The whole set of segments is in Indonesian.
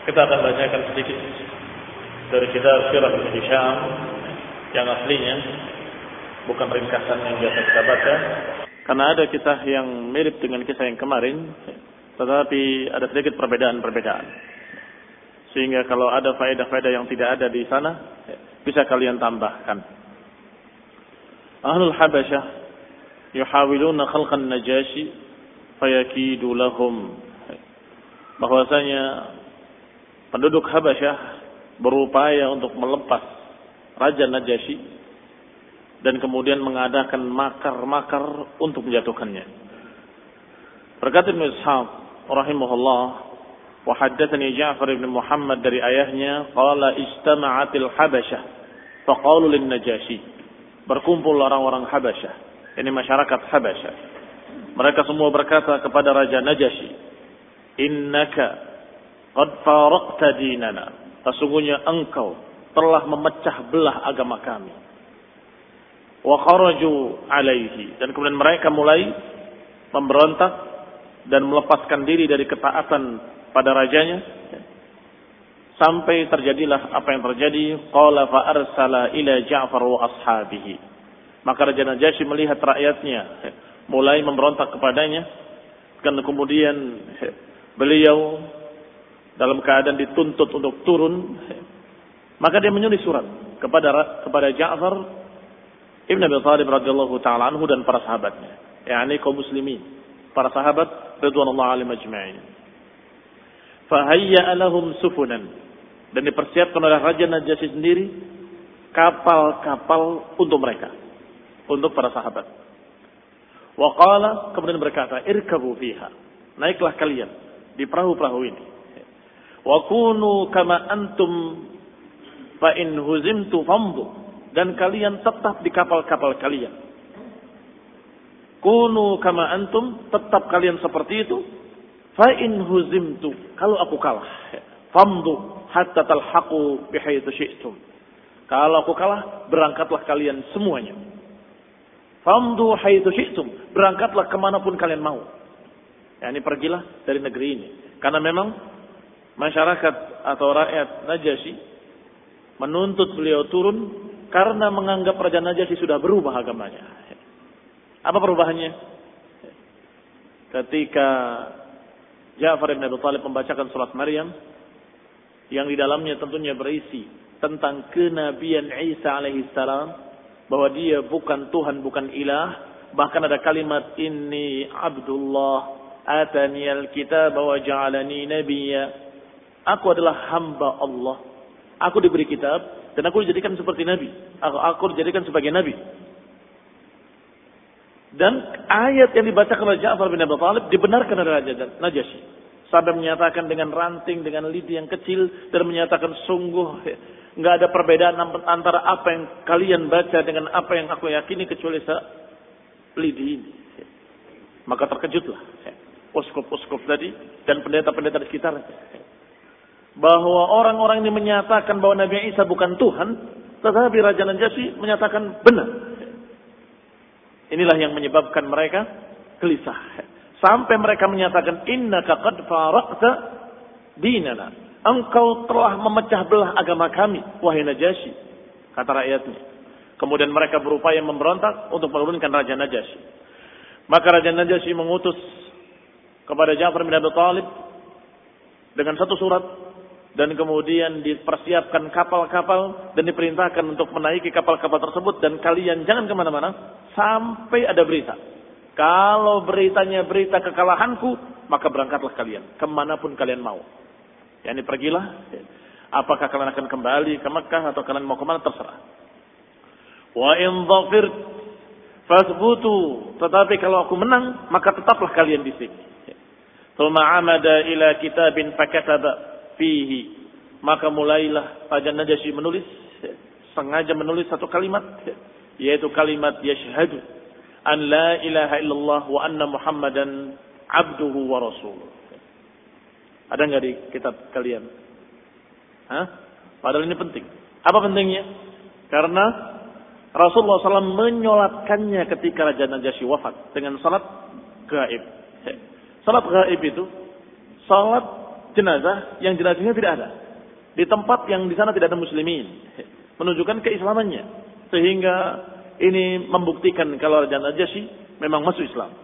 Kita akan bacakan sedikit dari kitab Sirah Ibn Hisham yang aslinya bukan ringkasan yang biasa kita baca. Karena ada kisah yang mirip dengan kisah yang kemarin, tetapi ada sedikit perbedaan-perbedaan. Sehingga kalau ada faedah-faedah yang tidak ada di sana, bisa kalian tambahkan. Ahlul Habasyah yuhawiluna khalqan najashi fayakidu lahum bahwasanya penduduk Habasyah berupaya untuk melepas Raja Najasyi dan kemudian mengadakan makar-makar untuk menjatuhkannya. Berkata Ibn Ishaq rahimahullah wa haddatsani Ja'far bin Muhammad dari ayahnya qala istama'atil Habasyah faqalu lin Najasyi berkumpul orang-orang Habasyah ini masyarakat Habasyah mereka semua berkata kepada Raja Najasyi innaka qad faraqta dinana. Sesungguhnya engkau telah memecah belah agama kami. Wa kharaju alaihi. Dan kemudian mereka mulai memberontak dan melepaskan diri dari ketaatan pada rajanya. Sampai terjadilah apa yang terjadi. Qala fa arsala ila Ja'far wa ashabihi. Maka Raja Najasyi melihat rakyatnya mulai memberontak kepadanya. Dan kemudian beliau dalam keadaan dituntut untuk turun, maka dia menulis surat kepada kepada Ja'far Ibn Abi Thalib radhiyallahu taala anhu dan para sahabatnya, yakni kaum muslimin, para sahabat radhiyallahu alaihim ajma'in. Fahayya lahum sufunan dan dipersiapkan oleh Raja Najasyi sendiri kapal-kapal untuk mereka, untuk para sahabat. Waqala kemudian berkata, "Irkabu fiha." Naiklah kalian di perahu-perahu ini. Wa kunu kama antum fa in huzimtu famdu dan kalian tetap di kapal-kapal kalian. Kunu kama antum tetap kalian seperti itu. Fa in huzimtu kalau aku kalah. Famdu hatta talhaqu bihaythu syi'tum. Kalau aku kalah, berangkatlah kalian semuanya. Famdu haitsu syi'tum. Berangkatlah ke mana pun kalian mau. Ya, ini pergilah dari negeri ini. Karena memang masyarakat atau rakyat Najasyi menuntut beliau turun karena menganggap Raja Najasyi sudah berubah agamanya. Apa perubahannya? Ketika Ja'far bin Abi Thalib membacakan surat Maryam yang di dalamnya tentunya berisi tentang kenabian Isa alaihissalam bahwa dia bukan Tuhan, bukan ilah, bahkan ada kalimat ini Abdullah atani alkitab wa ja'alani nabiyya. Aku adalah hamba Allah. Aku diberi kitab dan aku dijadikan seperti nabi. Aku, aku dijadikan sebagai nabi. Dan ayat yang dibacakan oleh Ja'far bin Abi Thalib dibenarkan oleh Raja Najasyi. Sampai menyatakan dengan ranting, dengan lidi yang kecil. Dan menyatakan sungguh nggak ada perbedaan antara apa yang kalian baca dengan apa yang aku yakini kecuali lidi ini. Maka terkejutlah. Uskup-uskup tadi dan pendeta-pendeta di sekitarnya. Bahwa orang-orang ini menyatakan bahwa Nabi Isa bukan Tuhan. Tetapi Raja Najasyi menyatakan benar. Inilah yang menyebabkan mereka gelisah. Sampai mereka menyatakan inna qad faraqta dinana. Engkau telah memecah belah agama kami wahai Najasyi. Kata rakyatnya. Kemudian mereka berupaya memberontak untuk menurunkan Raja Najasyi. Maka Raja Najasyi mengutus kepada Ja'far bin Abi Talib dengan satu surat dan kemudian dipersiapkan kapal-kapal dan diperintahkan untuk menaiki kapal-kapal tersebut dan kalian jangan ke mana-mana sampai ada berita. Kalau beritanya berita kekalahanku, maka berangkatlah kalian ke mana pun kalian mau. Ya ini pergilah. Apakah kalian akan kembali ke Mekah atau kalian mau ke mana terserah. Wa in fasbutu. Tetapi kalau aku menang, maka tetaplah kalian di sini. Thumma amada ila kitabin fihi. Maka mulailah Raja Najasyi menulis, sengaja menulis satu kalimat, yaitu kalimat yashhadu an la ilaha illallah wa anna muhammadan abduhu wa rasuluh. Ada nggak di kitab kalian? Hah? Padahal ini penting. Apa pentingnya? Karena Rasulullah SAW menyolatkannya ketika Raja Najasyi wafat dengan salat gaib. Salat gaib itu salat jenazah yang jenazahnya tidak ada. Di tempat yang di sana tidak ada muslimin. Menunjukkan keislamannya. Sehingga ini membuktikan kalau Raja Najasyi memang masuk Islam.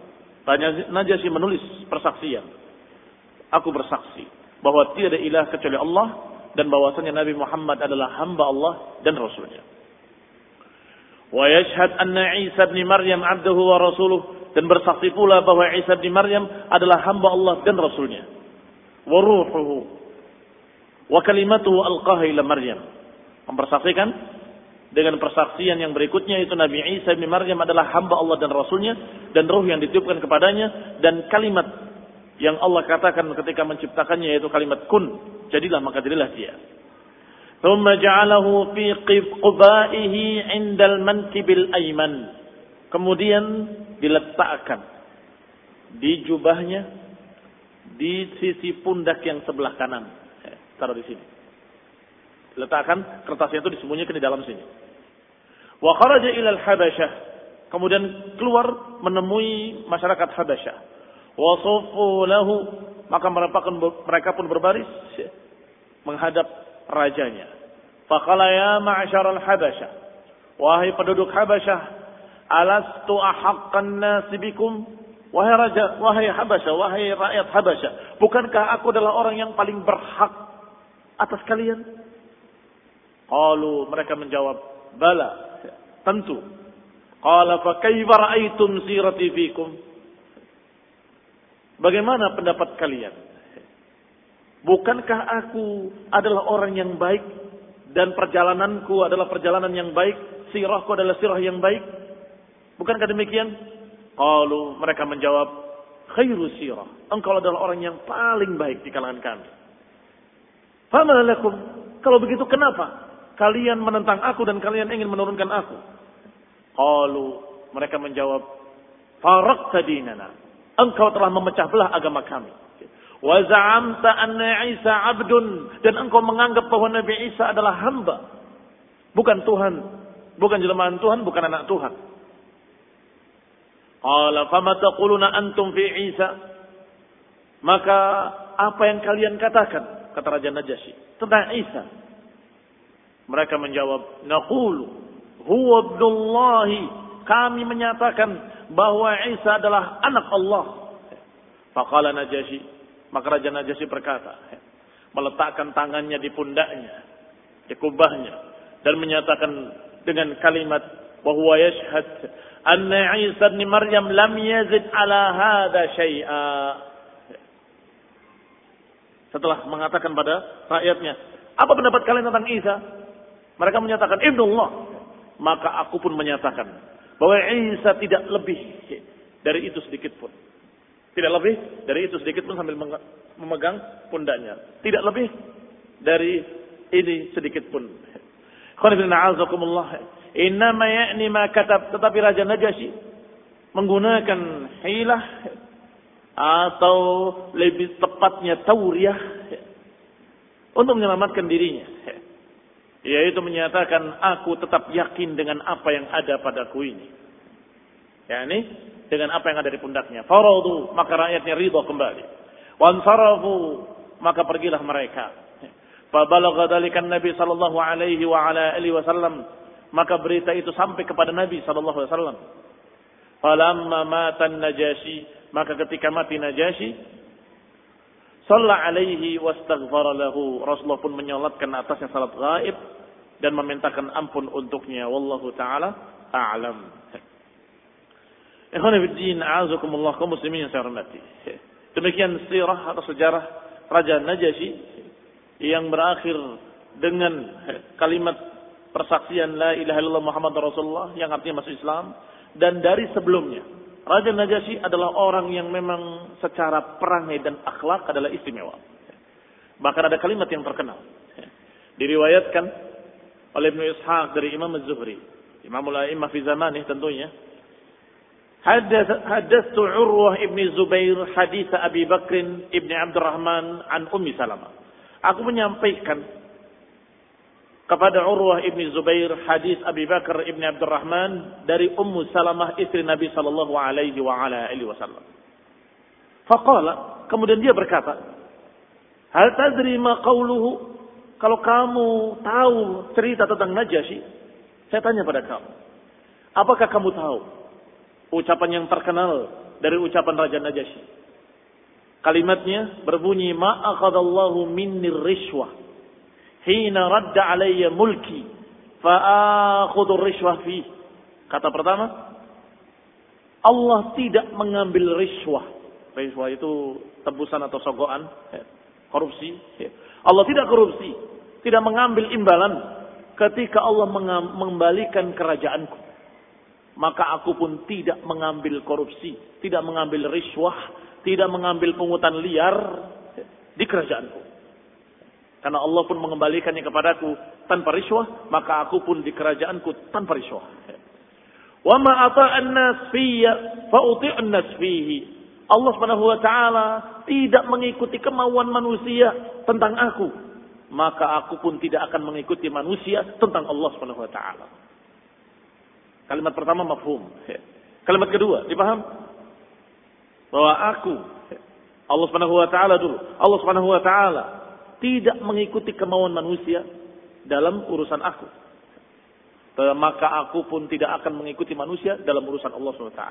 Raja Najasyi menulis persaksian. Aku bersaksi bahwa tidak ada ilah kecuali Allah dan bahwasanya Nabi Muhammad adalah hamba Allah dan Rasulnya. Wa yashhad anna Isa bin Maryam abduhu wa rasuluh dan bersaksi pula bahwa Isa bin Maryam adalah hamba Allah dan Rasulnya wa ruhuhu wa kalimatuhu alqaha ila Maryam. Mempersaksikan dengan persaksian yang berikutnya itu Nabi Isa bin Maryam adalah hamba Allah dan Rasulnya dan roh yang ditiupkan kepadanya dan kalimat yang Allah katakan ketika menciptakannya yaitu kalimat kun jadilah maka jadilah dia ثم جعله في قبائه عند المنكب الأيمن kemudian diletakkan di jubahnya di sisi pundak yang sebelah kanan. Eh, taruh di sini. Letakkan kertasnya itu disembunyikan di dalam sini. Wa kharaja ila al-Habasyah. Kemudian keluar menemui masyarakat Habasyah. Wa lahu maka mereka pun, berbaris menghadap rajanya. Faqala ya ma'syar al-Habasyah. Wahai penduduk Habasyah, alastu ahaqqan nasi bikum Wahai raja, wahai Habasya, wahai rakyat Habasya, bukankah aku adalah orang yang paling berhak atas kalian? Qalu mereka menjawab, bala, tentu. Qala fa kaifa ra'aitum sirati fikum? Bagaimana pendapat kalian? Bukankah aku adalah orang yang baik dan perjalananku adalah perjalanan yang baik, sirahku adalah sirah yang baik? Bukankah demikian? Qalu mereka menjawab, khairu sirah. Engkau adalah orang yang paling baik di kalangan kami. Fama lakum? Kalau begitu kenapa kalian menentang aku dan kalian ingin menurunkan aku? Qalu mereka menjawab, farakta dinana. Engkau telah memecah belah agama kami. Wa za'amta anna Isa abdun dan engkau menganggap bahwa Nabi Isa adalah hamba, bukan Tuhan, bukan jelmaan Tuhan, bukan anak Tuhan. Qala fama taquluna antum fi Isa? Maka apa yang kalian katakan kata Raja Najasyi tentang Isa? Mereka menjawab, "Naqulu huwa Abdullah." Kami menyatakan bahwa Isa adalah anak Allah. Faqala Najasyi, maka Raja Najasyi berkata, meletakkan tangannya di pundaknya, di kubahnya dan menyatakan dengan kalimat bahwa yashhad anna Isa bin Maryam lam yazid ala hadha syai'a. Setelah mengatakan pada rakyatnya, apa pendapat kalian tentang Isa? Mereka menyatakan ibnullah. Maka aku pun menyatakan bahwa Isa tidak lebih dari itu sedikit pun. Tidak lebih dari itu sedikit pun sambil memegang pundaknya. Tidak lebih dari ini sedikit pun. Innama ya'ni ma katab. Tetapi Raja Najasyi menggunakan hilah atau lebih tepatnya tauriah untuk menyelamatkan dirinya. Yaitu menyatakan aku tetap yakin dengan apa yang ada padaku ini. Ya ini dengan apa yang ada di pundaknya. Faradu maka rakyatnya ridho kembali. Wansarafu maka pergilah mereka. Fabalagha dzalika Nabi sallallahu alaihi wa ala alihi maka berita itu sampai kepada Nabi sallallahu alaihi wasallam. Falamma mata Najasyi maka ketika mati Najasyi Salla alaihi wastaghfara lahu. Rasulullah pun menyolatkan atasnya salat gaib dan memintakan ampun untuknya. Wallahu taala a'lam. Ikhwan fillah, a'azakumullah kaum muslimin yang saya hormati. Demikian sirah atau sejarah Raja Najasyi yang berakhir dengan kalimat persaksian la ilaha illallah Muhammad Rasulullah yang artinya masuk Islam dan dari sebelumnya Raja Najasyi adalah orang yang memang secara perangai dan akhlak adalah istimewa. Bahkan ada kalimat yang terkenal. Diriwayatkan oleh Ibnu Ishaq dari Imam Az-Zuhri. Imamul A'immah fi zamanih tentunya. Hadastu Urwah ibni Zubair hadis Abi Bakr ibni Abdurrahman an Ummi Salamah. Aku menyampaikan kepada Urwah ibni Zubair hadis Abi Bakar ibni Abdurrahman dari Ummu Salamah istri Nabi sallallahu alaihi wa ala wasallam. Faqala, kemudian dia berkata, "Hal tadri ma qawluhu?" Kalau kamu tahu cerita tentang Najasyi, saya tanya pada kamu. Apakah kamu tahu ucapan yang terkenal dari ucapan Raja Najasyi? Kalimatnya berbunyi, "Ma akhadallahu minni rishwah." Hina radda alayya mulki fa'akhudhu rishwah fi. Kata pertama, Allah tidak mengambil riswah. Riswah itu tebusan atau sogokan, ya, korupsi. Ya. Allah tidak korupsi, tidak mengambil imbalan ketika Allah mengembalikan kerajaanku. Maka aku pun tidak mengambil korupsi, tidak mengambil riswah, tidak mengambil pungutan liar ya, di kerajaanku. Karena Allah pun mengembalikannya kepadaku tanpa riswah, maka aku pun di kerajaanku tanpa riswah. Wa ma ata'an nas fiyya fa nas fihi. Allah Subhanahu wa taala tidak mengikuti kemauan manusia tentang aku, maka aku pun tidak akan mengikuti manusia tentang Allah Subhanahu wa taala. Kalimat pertama mafhum. Kalimat kedua, dipaham? Bahwa aku Allah Subhanahu wa taala dulu. Allah Subhanahu wa taala tidak mengikuti kemauan manusia dalam urusan aku. Maka aku pun tidak akan mengikuti manusia dalam urusan Allah SWT.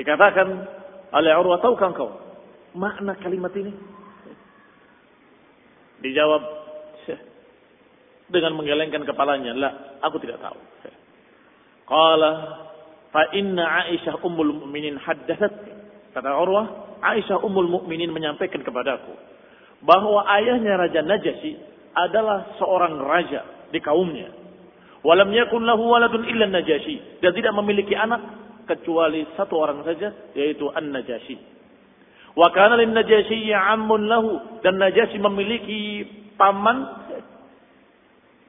Dikatakan oleh Urwah, tahukah kau makna kalimat ini? Dijawab dengan menggelengkan kepalanya, "La, aku tidak tahu." Qala fa inna Aisyah ummul mukminin haddatsat. Kata Urwah, Aisyah ummul mukminin menyampaikan kepadaku bahwa ayahnya Raja Najasyi adalah seorang raja di kaumnya. Walam yakun lahu waladun illa Najasyi dan tidak memiliki anak kecuali satu orang saja yaitu An-Najasyi. Wa kana lin Najasyi ammun lahu dan Najasyi memiliki paman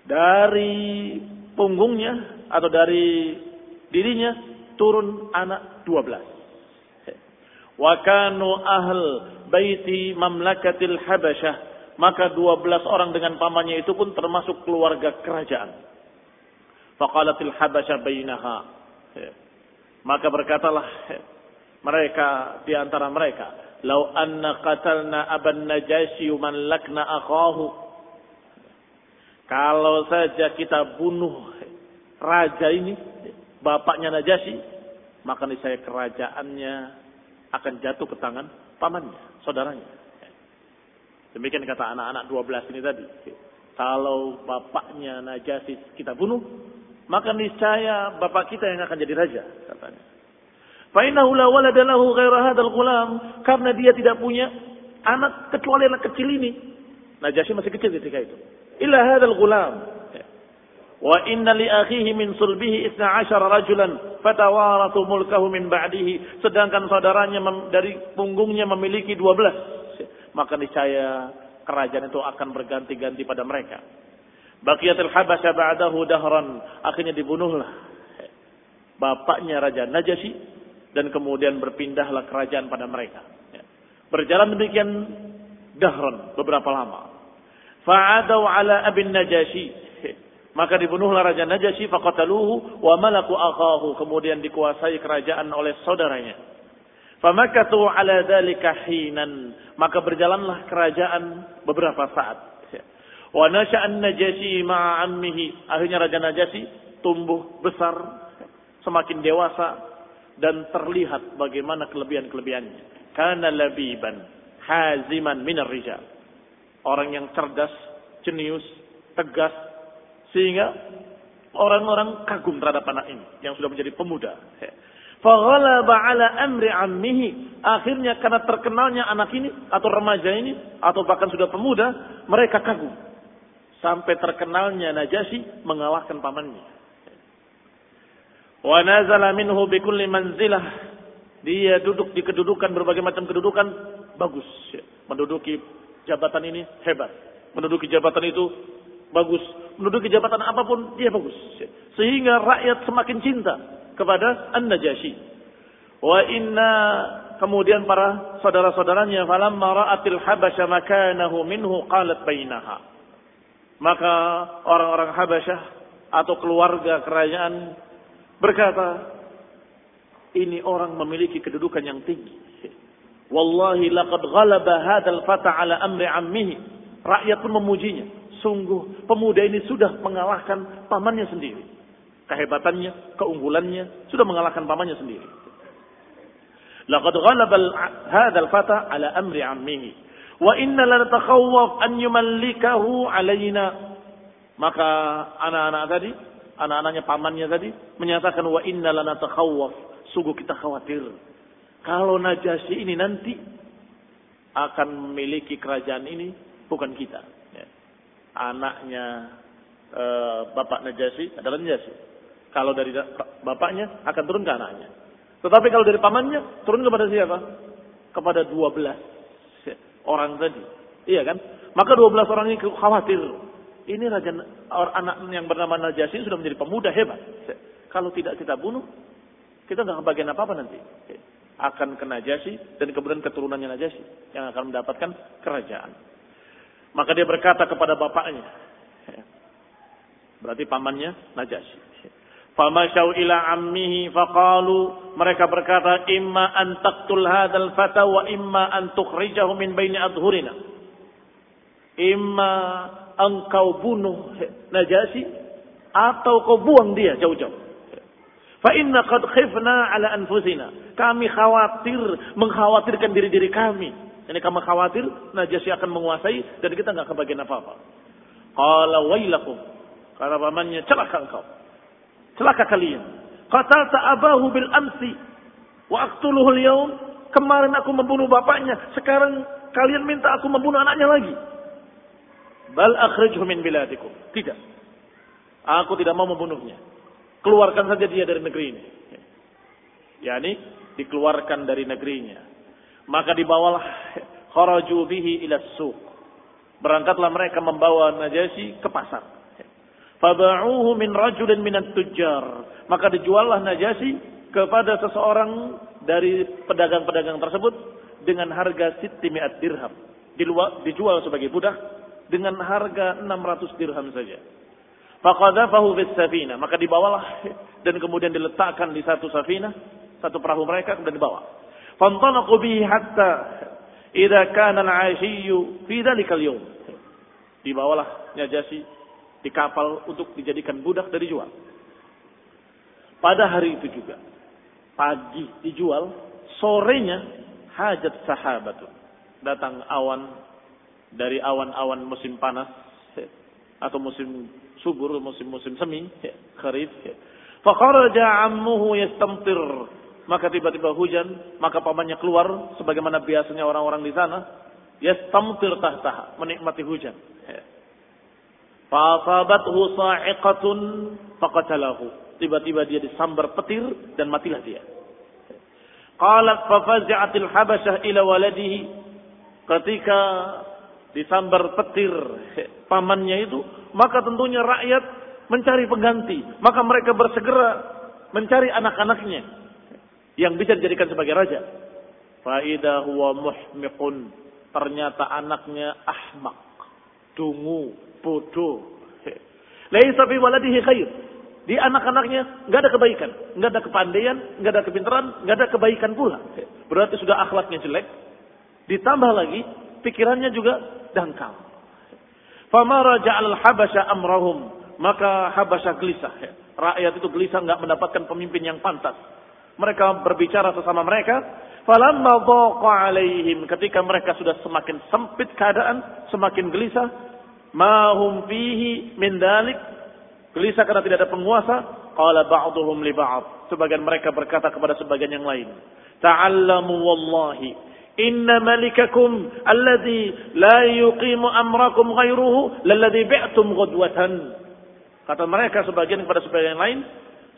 dari punggungnya atau dari dirinya turun anak 12. Wa kanu ahl baiti mamlakatil Habasyah. Maka 12 orang dengan pamannya itu pun termasuk keluarga kerajaan. Faqalatil Habasyah bainaha. Maka berkatalah mereka di antara mereka, "Lau anna qatalna aban Najasyi man lakna akhahu." Kalau saja kita bunuh raja ini, bapaknya Najasyi, maka niscaya kerajaannya akan jatuh ke tangan pamannya, saudaranya. Demikian kata anak-anak 12 ini tadi. Kalau bapaknya Najasi kita bunuh, maka niscaya bapak kita yang akan jadi raja, katanya. Fa'innahu la walada karena dia tidak punya anak kecuali anak kecil ini. Najasi masih kecil ketika itu. Illa. Wa inna li akhihi min sulbihi isna asyara rajulan fatawarathu mulkahu min ba'dihi. Sedangkan saudaranya dari punggungnya memiliki 12. Maka niscaya kerajaan itu akan berganti-ganti pada mereka. Baqiyatul Habasya ba'dahu dahran. Akhirnya dibunuhlah bapaknya Raja Najasyi dan kemudian berpindahlah kerajaan pada mereka. Berjalan demikian dahran beberapa lama. Fa'adau ala abin Najasyi maka dibunuhlah Raja Najasyi faqataluhu wa malaku akhahu. Kemudian dikuasai kerajaan oleh saudaranya. Famakatu ala dhalika hinan. Maka berjalanlah kerajaan beberapa saat. Wa nasya'an Najasyi ma'a ammihi. Akhirnya Raja Najasyi tumbuh besar. Semakin dewasa. Dan terlihat bagaimana kelebihan-kelebihannya. Kana labiban. Haziman minar rijal. Orang yang cerdas, jenius, tegas, sehingga orang-orang kagum terhadap anak ini yang sudah menjadi pemuda. Faghalaba ala amri ammihi. Akhirnya karena terkenalnya anak ini atau remaja ini atau bahkan sudah pemuda, mereka kagum. Sampai terkenalnya Najasyi mengalahkan pamannya. Wa nazala minhu bikulli manzilah. Dia duduk di kedudukan berbagai macam kedudukan bagus. Menduduki jabatan ini hebat. Menduduki jabatan itu bagus. Menduduki jabatan apa pun dia bagus. Sehingga rakyat semakin cinta kepada An-Najasyi. Wa inna kemudian para saudara-saudaranya falamma ra'atil habasya makanahu minhu qalat bainaha. Maka orang-orang Habasyah atau keluarga kerajaan berkata, ini orang memiliki kedudukan yang tinggi. Wallahi laqad ghalaba hadzal fata ala amri ammihi. Rakyat pun memujinya. Sungguh pemuda ini sudah mengalahkan pamannya sendiri. Kehebatannya, keunggulannya sudah mengalahkan pamannya sendiri. Laqad ghalaba hadzal fata ala amri ammihi wa inna lanatakhaffaf an yumallikahu alaina. Maka anak-anak tadi, anak-anaknya pamannya tadi menyatakan wa inna lanatakhaffaf. Sungguh kita khawatir kalau Najasyi ini nanti akan memiliki kerajaan ini bukan kita anaknya e, bapak Najasyi adalah Najasyi. Kalau dari bapaknya akan turun ke anaknya. Tetapi kalau dari pamannya turun kepada siapa? Kepada dua belas orang tadi. Iya kan? Maka dua belas orang ini khawatir. Ini raja anak yang bernama Najasyi sudah menjadi pemuda hebat. Kalau tidak kita bunuh, kita nggak kebagian apa-apa nanti. Akan ke Najasyi dan kemudian keturunannya Najasyi yang akan mendapatkan kerajaan. Maka dia berkata kepada bapaknya. Berarti pamannya Najasyi. Famasyau ila ammihi faqalu mereka berkata imma an taqtul hadzal fata wa imma an tukhrijahu min baini adhurina. Imma engkau bunuh Najasyi atau kau buang dia jauh-jauh. Fa inna qad khifna ala anfusina. Kami khawatir mengkhawatirkan diri-diri kami ini kamu khawatir Najasyi akan menguasai dan kita nggak kebagian apa-apa. Qala wailakum. Kata pamannya, celaka engkau. Celaka kalian. Qatalta abahu bil amsi wa aqtuluhu al Kemarin aku membunuh bapaknya, sekarang kalian minta aku membunuh anaknya lagi. Bal akhrijhu min biladikum. Tidak. Aku tidak mau membunuhnya. Keluarkan saja dia dari negeri ini. Yani dikeluarkan dari negerinya. Maka dibawalah kharaju bihi ila suq. Berangkatlah mereka membawa Najasyi ke pasar. Faba'uhu min rajulin minat tujjar. Maka dijuallah Najasyi kepada seseorang dari pedagang-pedagang tersebut dengan harga sitimiat dirham. Dijual sebagai budak dengan harga 600 dirham saja. Faqadhafahu bis safina. Maka dibawalah dan kemudian diletakkan di satu safina, satu perahu mereka kemudian dibawa. Fantalaqu bihi hatta idza kana al-'ashiyyu fi dzalikal yawm. Dibawalah Najasyi di kapal untuk dijadikan budak dari jual. Pada hari itu juga pagi dijual, sorenya hajat sahabat datang awan dari awan-awan musim panas atau musim subur, musim-musim semi, kharif. Fakharaja ammuhu yastamtir maka tiba-tiba hujan, maka pamannya keluar sebagaimana biasanya orang-orang di sana, yastamtir tahtaha, menikmati hujan. Ya. Fasabathu sa'iqatun faqatalahu. Tiba-tiba dia disambar petir dan matilah dia. Qalat fafazi'atil habasyah ila waladihi. Ketika disambar petir pamannya itu, maka tentunya rakyat mencari pengganti. Maka mereka bersegera mencari anak-anaknya yang bisa dijadikan sebagai raja. Faidah huwa muhmiqun. Ternyata anaknya ahmak, dungu, bodoh. Laisa fi waladihi khair. Di anak-anaknya nggak ada kebaikan, nggak ada kepandaian, nggak ada kepintaran, nggak ada kebaikan pula. Berarti sudah akhlaknya jelek. Ditambah lagi pikirannya juga dangkal. Famara ja'al al-habasha amrahum. Maka habasha gelisah. Rakyat itu gelisah nggak mendapatkan pemimpin yang pantas. Mereka berbicara sesama mereka. Falamma dhaqa alaihim. Ketika mereka sudah semakin sempit keadaan. Semakin gelisah. Mahum fihi min dalik. Gelisah karena tidak ada penguasa. Qala ba'duhum li ba'd. Sebagian mereka berkata kepada sebagian yang lain. Ta'allamu wallahi Inna malikakum alladhi la yuqimu amrakum ghairuhu lalladhi bi'tum ghadwatan. Kata mereka sebagian kepada sebagian lain,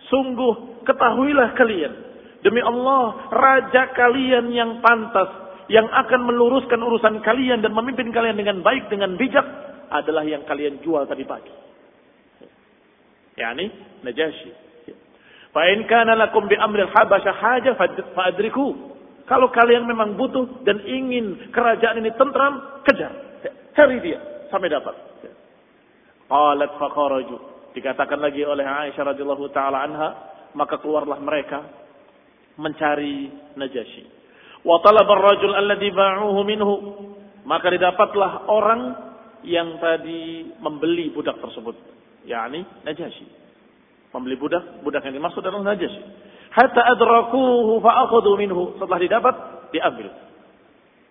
sungguh ketahuilah kalian demi Allah raja kalian yang pantas yang akan meluruskan urusan kalian dan memimpin kalian dengan baik dengan bijak adalah yang kalian jual tadi pagi. Yani Najasyi. Fa in kana lakum bi amril habasya haja fa'adriku. Kalau kalian memang butuh dan ingin kerajaan ini tentram, kejar. Cari dia sampai dapat. Qalat faqaraju. Dikatakan lagi oleh Aisyah radhiyallahu taala anha, maka keluarlah mereka mencari Najasyi. Wa talaba ar-rajul alladhi ba'uhu minhu. Maka didapatlah orang yang tadi membeli budak tersebut, yakni Najasyi. Membeli budak, budak yang dimaksud adalah Najasyi hatta adrakuhu fa'akhudhu minhu. Setelah didapat, diambil.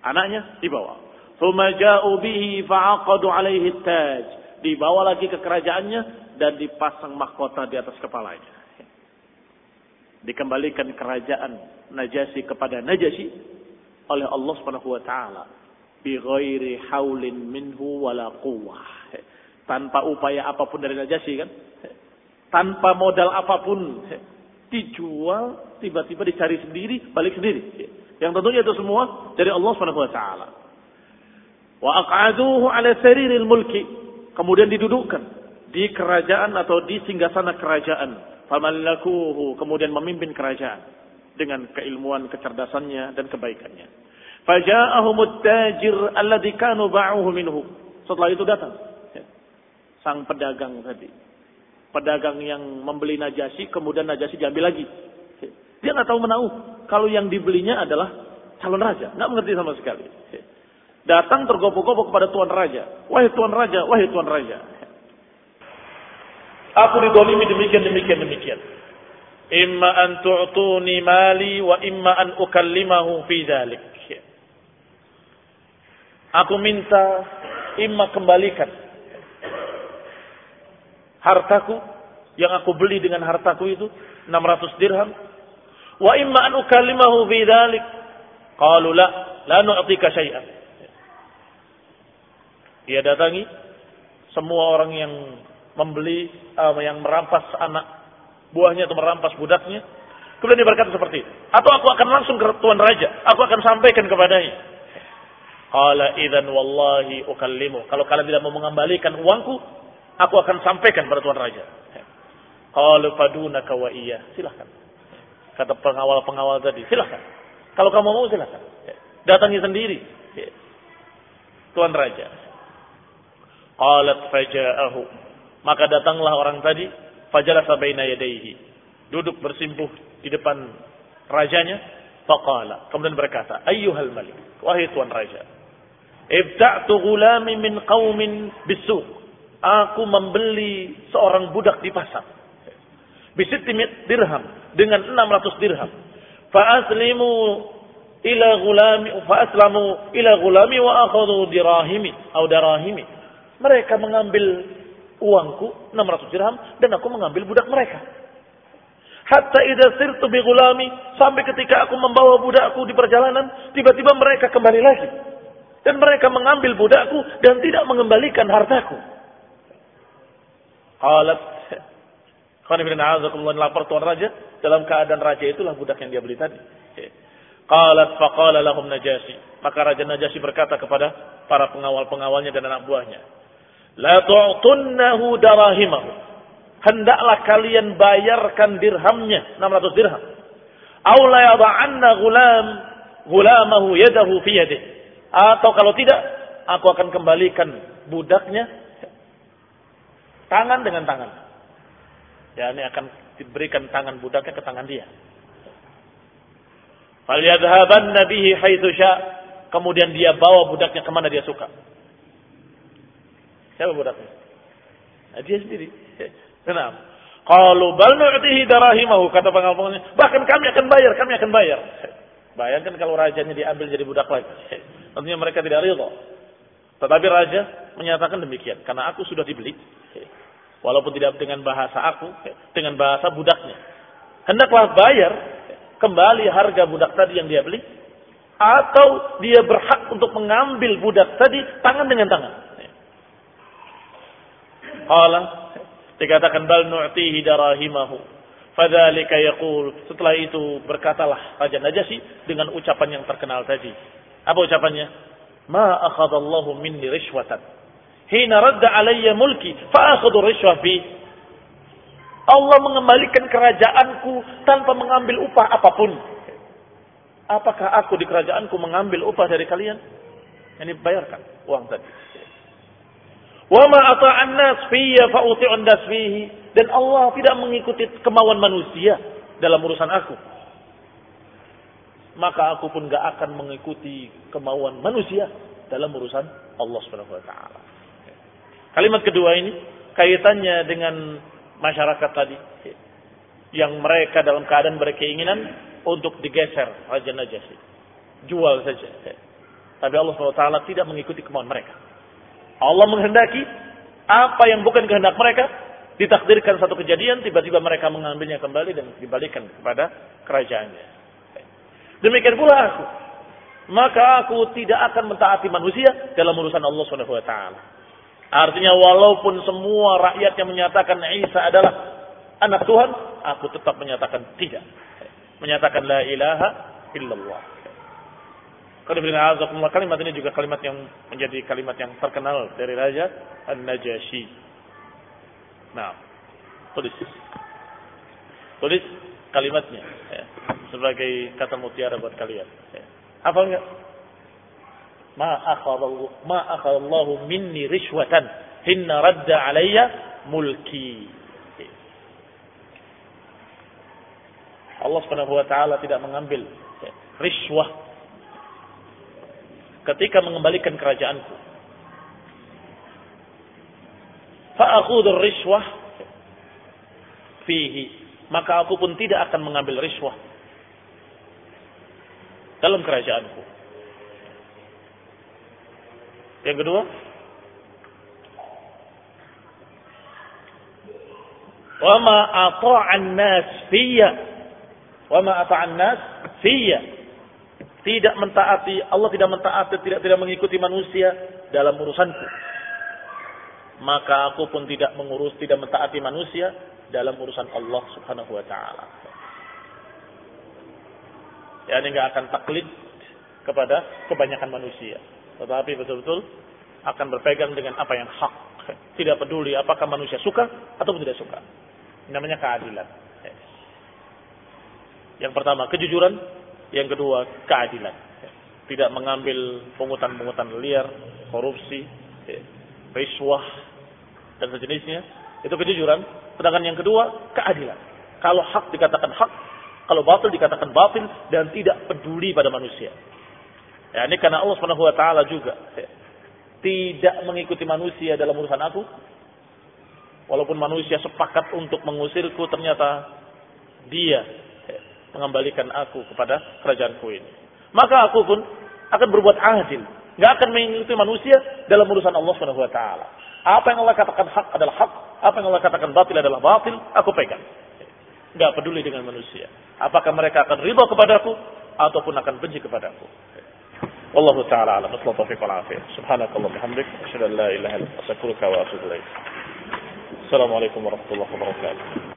Anaknya dibawa. Thumma ja'u bihi alaihi taj. Dibawa lagi ke kerajaannya dan dipasang mahkota di atas kepalanya. Dikembalikan kerajaan Najasi kepada Najasi oleh Allah Subhanahu wa taala bi ghairi haulin minhu wala quwwah. Tanpa upaya apa pun dari Najasi kan? Tanpa modal apa pun dijual, tiba-tiba dicari sendiri, balik sendiri. Yang tentunya itu semua dari Allah Subhanahu wa taala. Wa aq'aduhu 'ala sariril mulki. Kemudian didudukkan di kerajaan atau di singgasana kerajaan. Famallakuhu, kemudian memimpin kerajaan dengan keilmuan, kecerdasannya dan kebaikannya. Faja'ahumut tajir alladhi kanu ba'uhu minhu. Setelah itu datang sang pedagang tadi pedagang yang membeli najasi, kemudian najasi diambil lagi. Dia nggak tahu menahu kalau yang dibelinya adalah calon raja, nggak mengerti sama sekali. Datang tergopoh-gopoh kepada tuan raja, wahai tuan raja, wahai tuan raja. Aku didolimi demikian demikian demikian. Imma an tu'tuni mali wa imma an ukallimahu fi dhalik. Aku minta imma kembalikan hartaku yang aku beli dengan hartaku itu 600 dirham wa imma an ukallimahu fi dzalik qalu la la nu'tika syai'an dia datangi semua orang yang membeli uh, yang merampas anak buahnya atau merampas budaknya kemudian dia berkata seperti itu atau aku akan langsung ke tuan raja aku akan sampaikan kepadanya qala idzan wallahi ukallimu kalau kalian tidak mau mengembalikan uangku Aku akan sampaikan pada Tuan Raja. Kalau padunaka wa iya. Silahkan. Kata pengawal-pengawal tadi. Silahkan. Kalau kamu mau silahkan. Datangi sendiri. Tuan Raja. Qalat faja'ahu. Maka datanglah orang tadi. Fajalasa baina yadaihi. Duduk bersimpuh di depan rajanya. Faqala. Kemudian berkata. Ayyuhal malik. Wahai Tuan Raja. Ibta'tu gulami min qawmin bisuk aku membeli seorang budak di pasar. Bisitimit dirham dengan 600 dirham. Fa'aslimu ila gulami fa'aslamu ila gulami wa akhadhu dirahimi atau darahimi. Mereka mengambil uangku 600 dirham dan aku mengambil budak mereka. Hatta idza sirtu bi gulami sampai ketika aku membawa budakku di perjalanan tiba-tiba mereka kembali lagi dan mereka mengambil budakku dan tidak mengembalikan hartaku. Qalat Khani bin lapor tuan raja dalam keadaan raja itulah budak yang dia beli tadi. Qalat faqala lahum Najasi. Maka Raja Najasi berkata kepada para pengawal-pengawalnya dan anak buahnya, "La tu'tunnahu darahimahu." Hendaklah kalian bayarkan dirhamnya, 600 dirham. Aw la yada'anna gulam gulamahu yadahu fi yadihi. Atau kalau tidak, aku akan kembalikan budaknya tangan dengan tangan. Ya, ini akan diberikan tangan budaknya ke tangan dia. Falyadhaban nabihi haitsu Kemudian dia bawa budaknya ke mana dia suka. Siapa budaknya? Nah, dia sendiri. Kenapa? Kalau bal nu'tihi darahimahu kata pengampungnya. Bahkan kami akan bayar, kami akan bayar. Bayangkan kalau rajanya diambil jadi budak lagi. Tentunya mereka tidak ridho. Tetapi raja menyatakan demikian. Karena aku sudah dibeli. Walaupun tidak dengan bahasa aku. Dengan bahasa budaknya. Hendaklah bayar kembali harga budak tadi yang dia beli. Atau dia berhak untuk mengambil budak tadi tangan dengan tangan. Allah dikatakan bal nu'tihi darahimahu Fadzalika yaqul. Setelah itu berkatalah Raja Najasyi dengan ucapan yang terkenal tadi. Apa ucapannya? Ma akhadallahu minni rishwatan. Hina radda alayya mulki fa akhadhu rishwa fi. Allah mengembalikan kerajaanku tanpa mengambil upah apa pun. Apakah aku di kerajaanku mengambil upah dari kalian? Ini bayarkan uang tadi. Wa ma ata'an nas fiyya fa uti'un. Dan Allah tidak mengikuti kemauan manusia dalam urusan aku. Maka aku pun gak akan mengikuti kemauan manusia dalam urusan Allah Subhanahu wa taala. Kalimat kedua ini kaitannya dengan masyarakat tadi yang mereka dalam keadaan berkeinginan untuk digeser Raja Najasyi. Jual saja. Tapi Allah SWT tidak mengikuti kemauan mereka. Allah menghendaki apa yang bukan kehendak mereka ditakdirkan satu kejadian, tiba-tiba mereka mengambilnya kembali dan dibalikan kepada kerajaannya. Demikian pula aku. Maka aku tidak akan mentaati manusia dalam urusan Allah Subhanahu wa taala. Artinya walaupun semua rakyat yang menyatakan Isa adalah anak Tuhan, aku tetap menyatakan tidak. Menyatakan la ilaha illallah. Kalimat ini juga kalimat yang menjadi kalimat yang terkenal dari Raja An-Najasyi. Nah, tulis. Tulis kalimatnya ya, sebagai kata mutiara buat kalian. Ya. Apa enggak? Ma akhadallahu ma akhadallahu minni rishwatan hinna radda alayya mulki. Allah Subhanahu wa taala tidak mengambil ya, riswah ketika mengembalikan kerajaanku. fa'akhudhu riswah fihi. Maka aku pun tidak akan mengambil riswah dalam kerajaanku. Yang kedua wa ma ata'an nas fiyya. Wa ma ata'an nas fiyya tidak mentaati Allah tidak mentaati tidak tidak mengikuti manusia dalam urusanku maka aku pun tidak mengurus, tidak mentaati manusia dalam urusan Allah Subhanahu wa taala. Ya, ini nggak akan taklid kepada kebanyakan manusia, tetapi betul-betul akan berpegang dengan apa yang hak. Tidak peduli apakah manusia suka atau tidak suka. Namanya keadilan. Yang pertama kejujuran, yang kedua keadilan. Tidak mengambil pungutan-pungutan liar, korupsi, riswah, dan sejenisnya, itu kejujuran. Sedangkan yang kedua, keadilan. Kalau hak dikatakan hak, kalau batil dikatakan batil dan tidak peduli pada manusia. Ya, ini karena Allah taala juga ya, tidak mengikuti manusia dalam urusan aku. Walaupun manusia sepakat untuk mengusirku, ternyata dia ya, mengembalikan aku kepada kerajaanku ini. Maka aku pun akan berbuat adil, nggak akan mengikuti manusia dalam urusan Allah Subhanahu wa taala. Apa yang Allah katakan hak adalah hak, apa yang Allah katakan batil adalah batil, aku pegang. Enggak peduli dengan manusia. Apakah mereka akan ridho kepadaku ataupun akan benci kepadaku. Wallahu taala alam. Wassallallahu taufiq ilaha illa anta astaghfiruka. Assalamualaikum warahmatullahi wabarakatuh.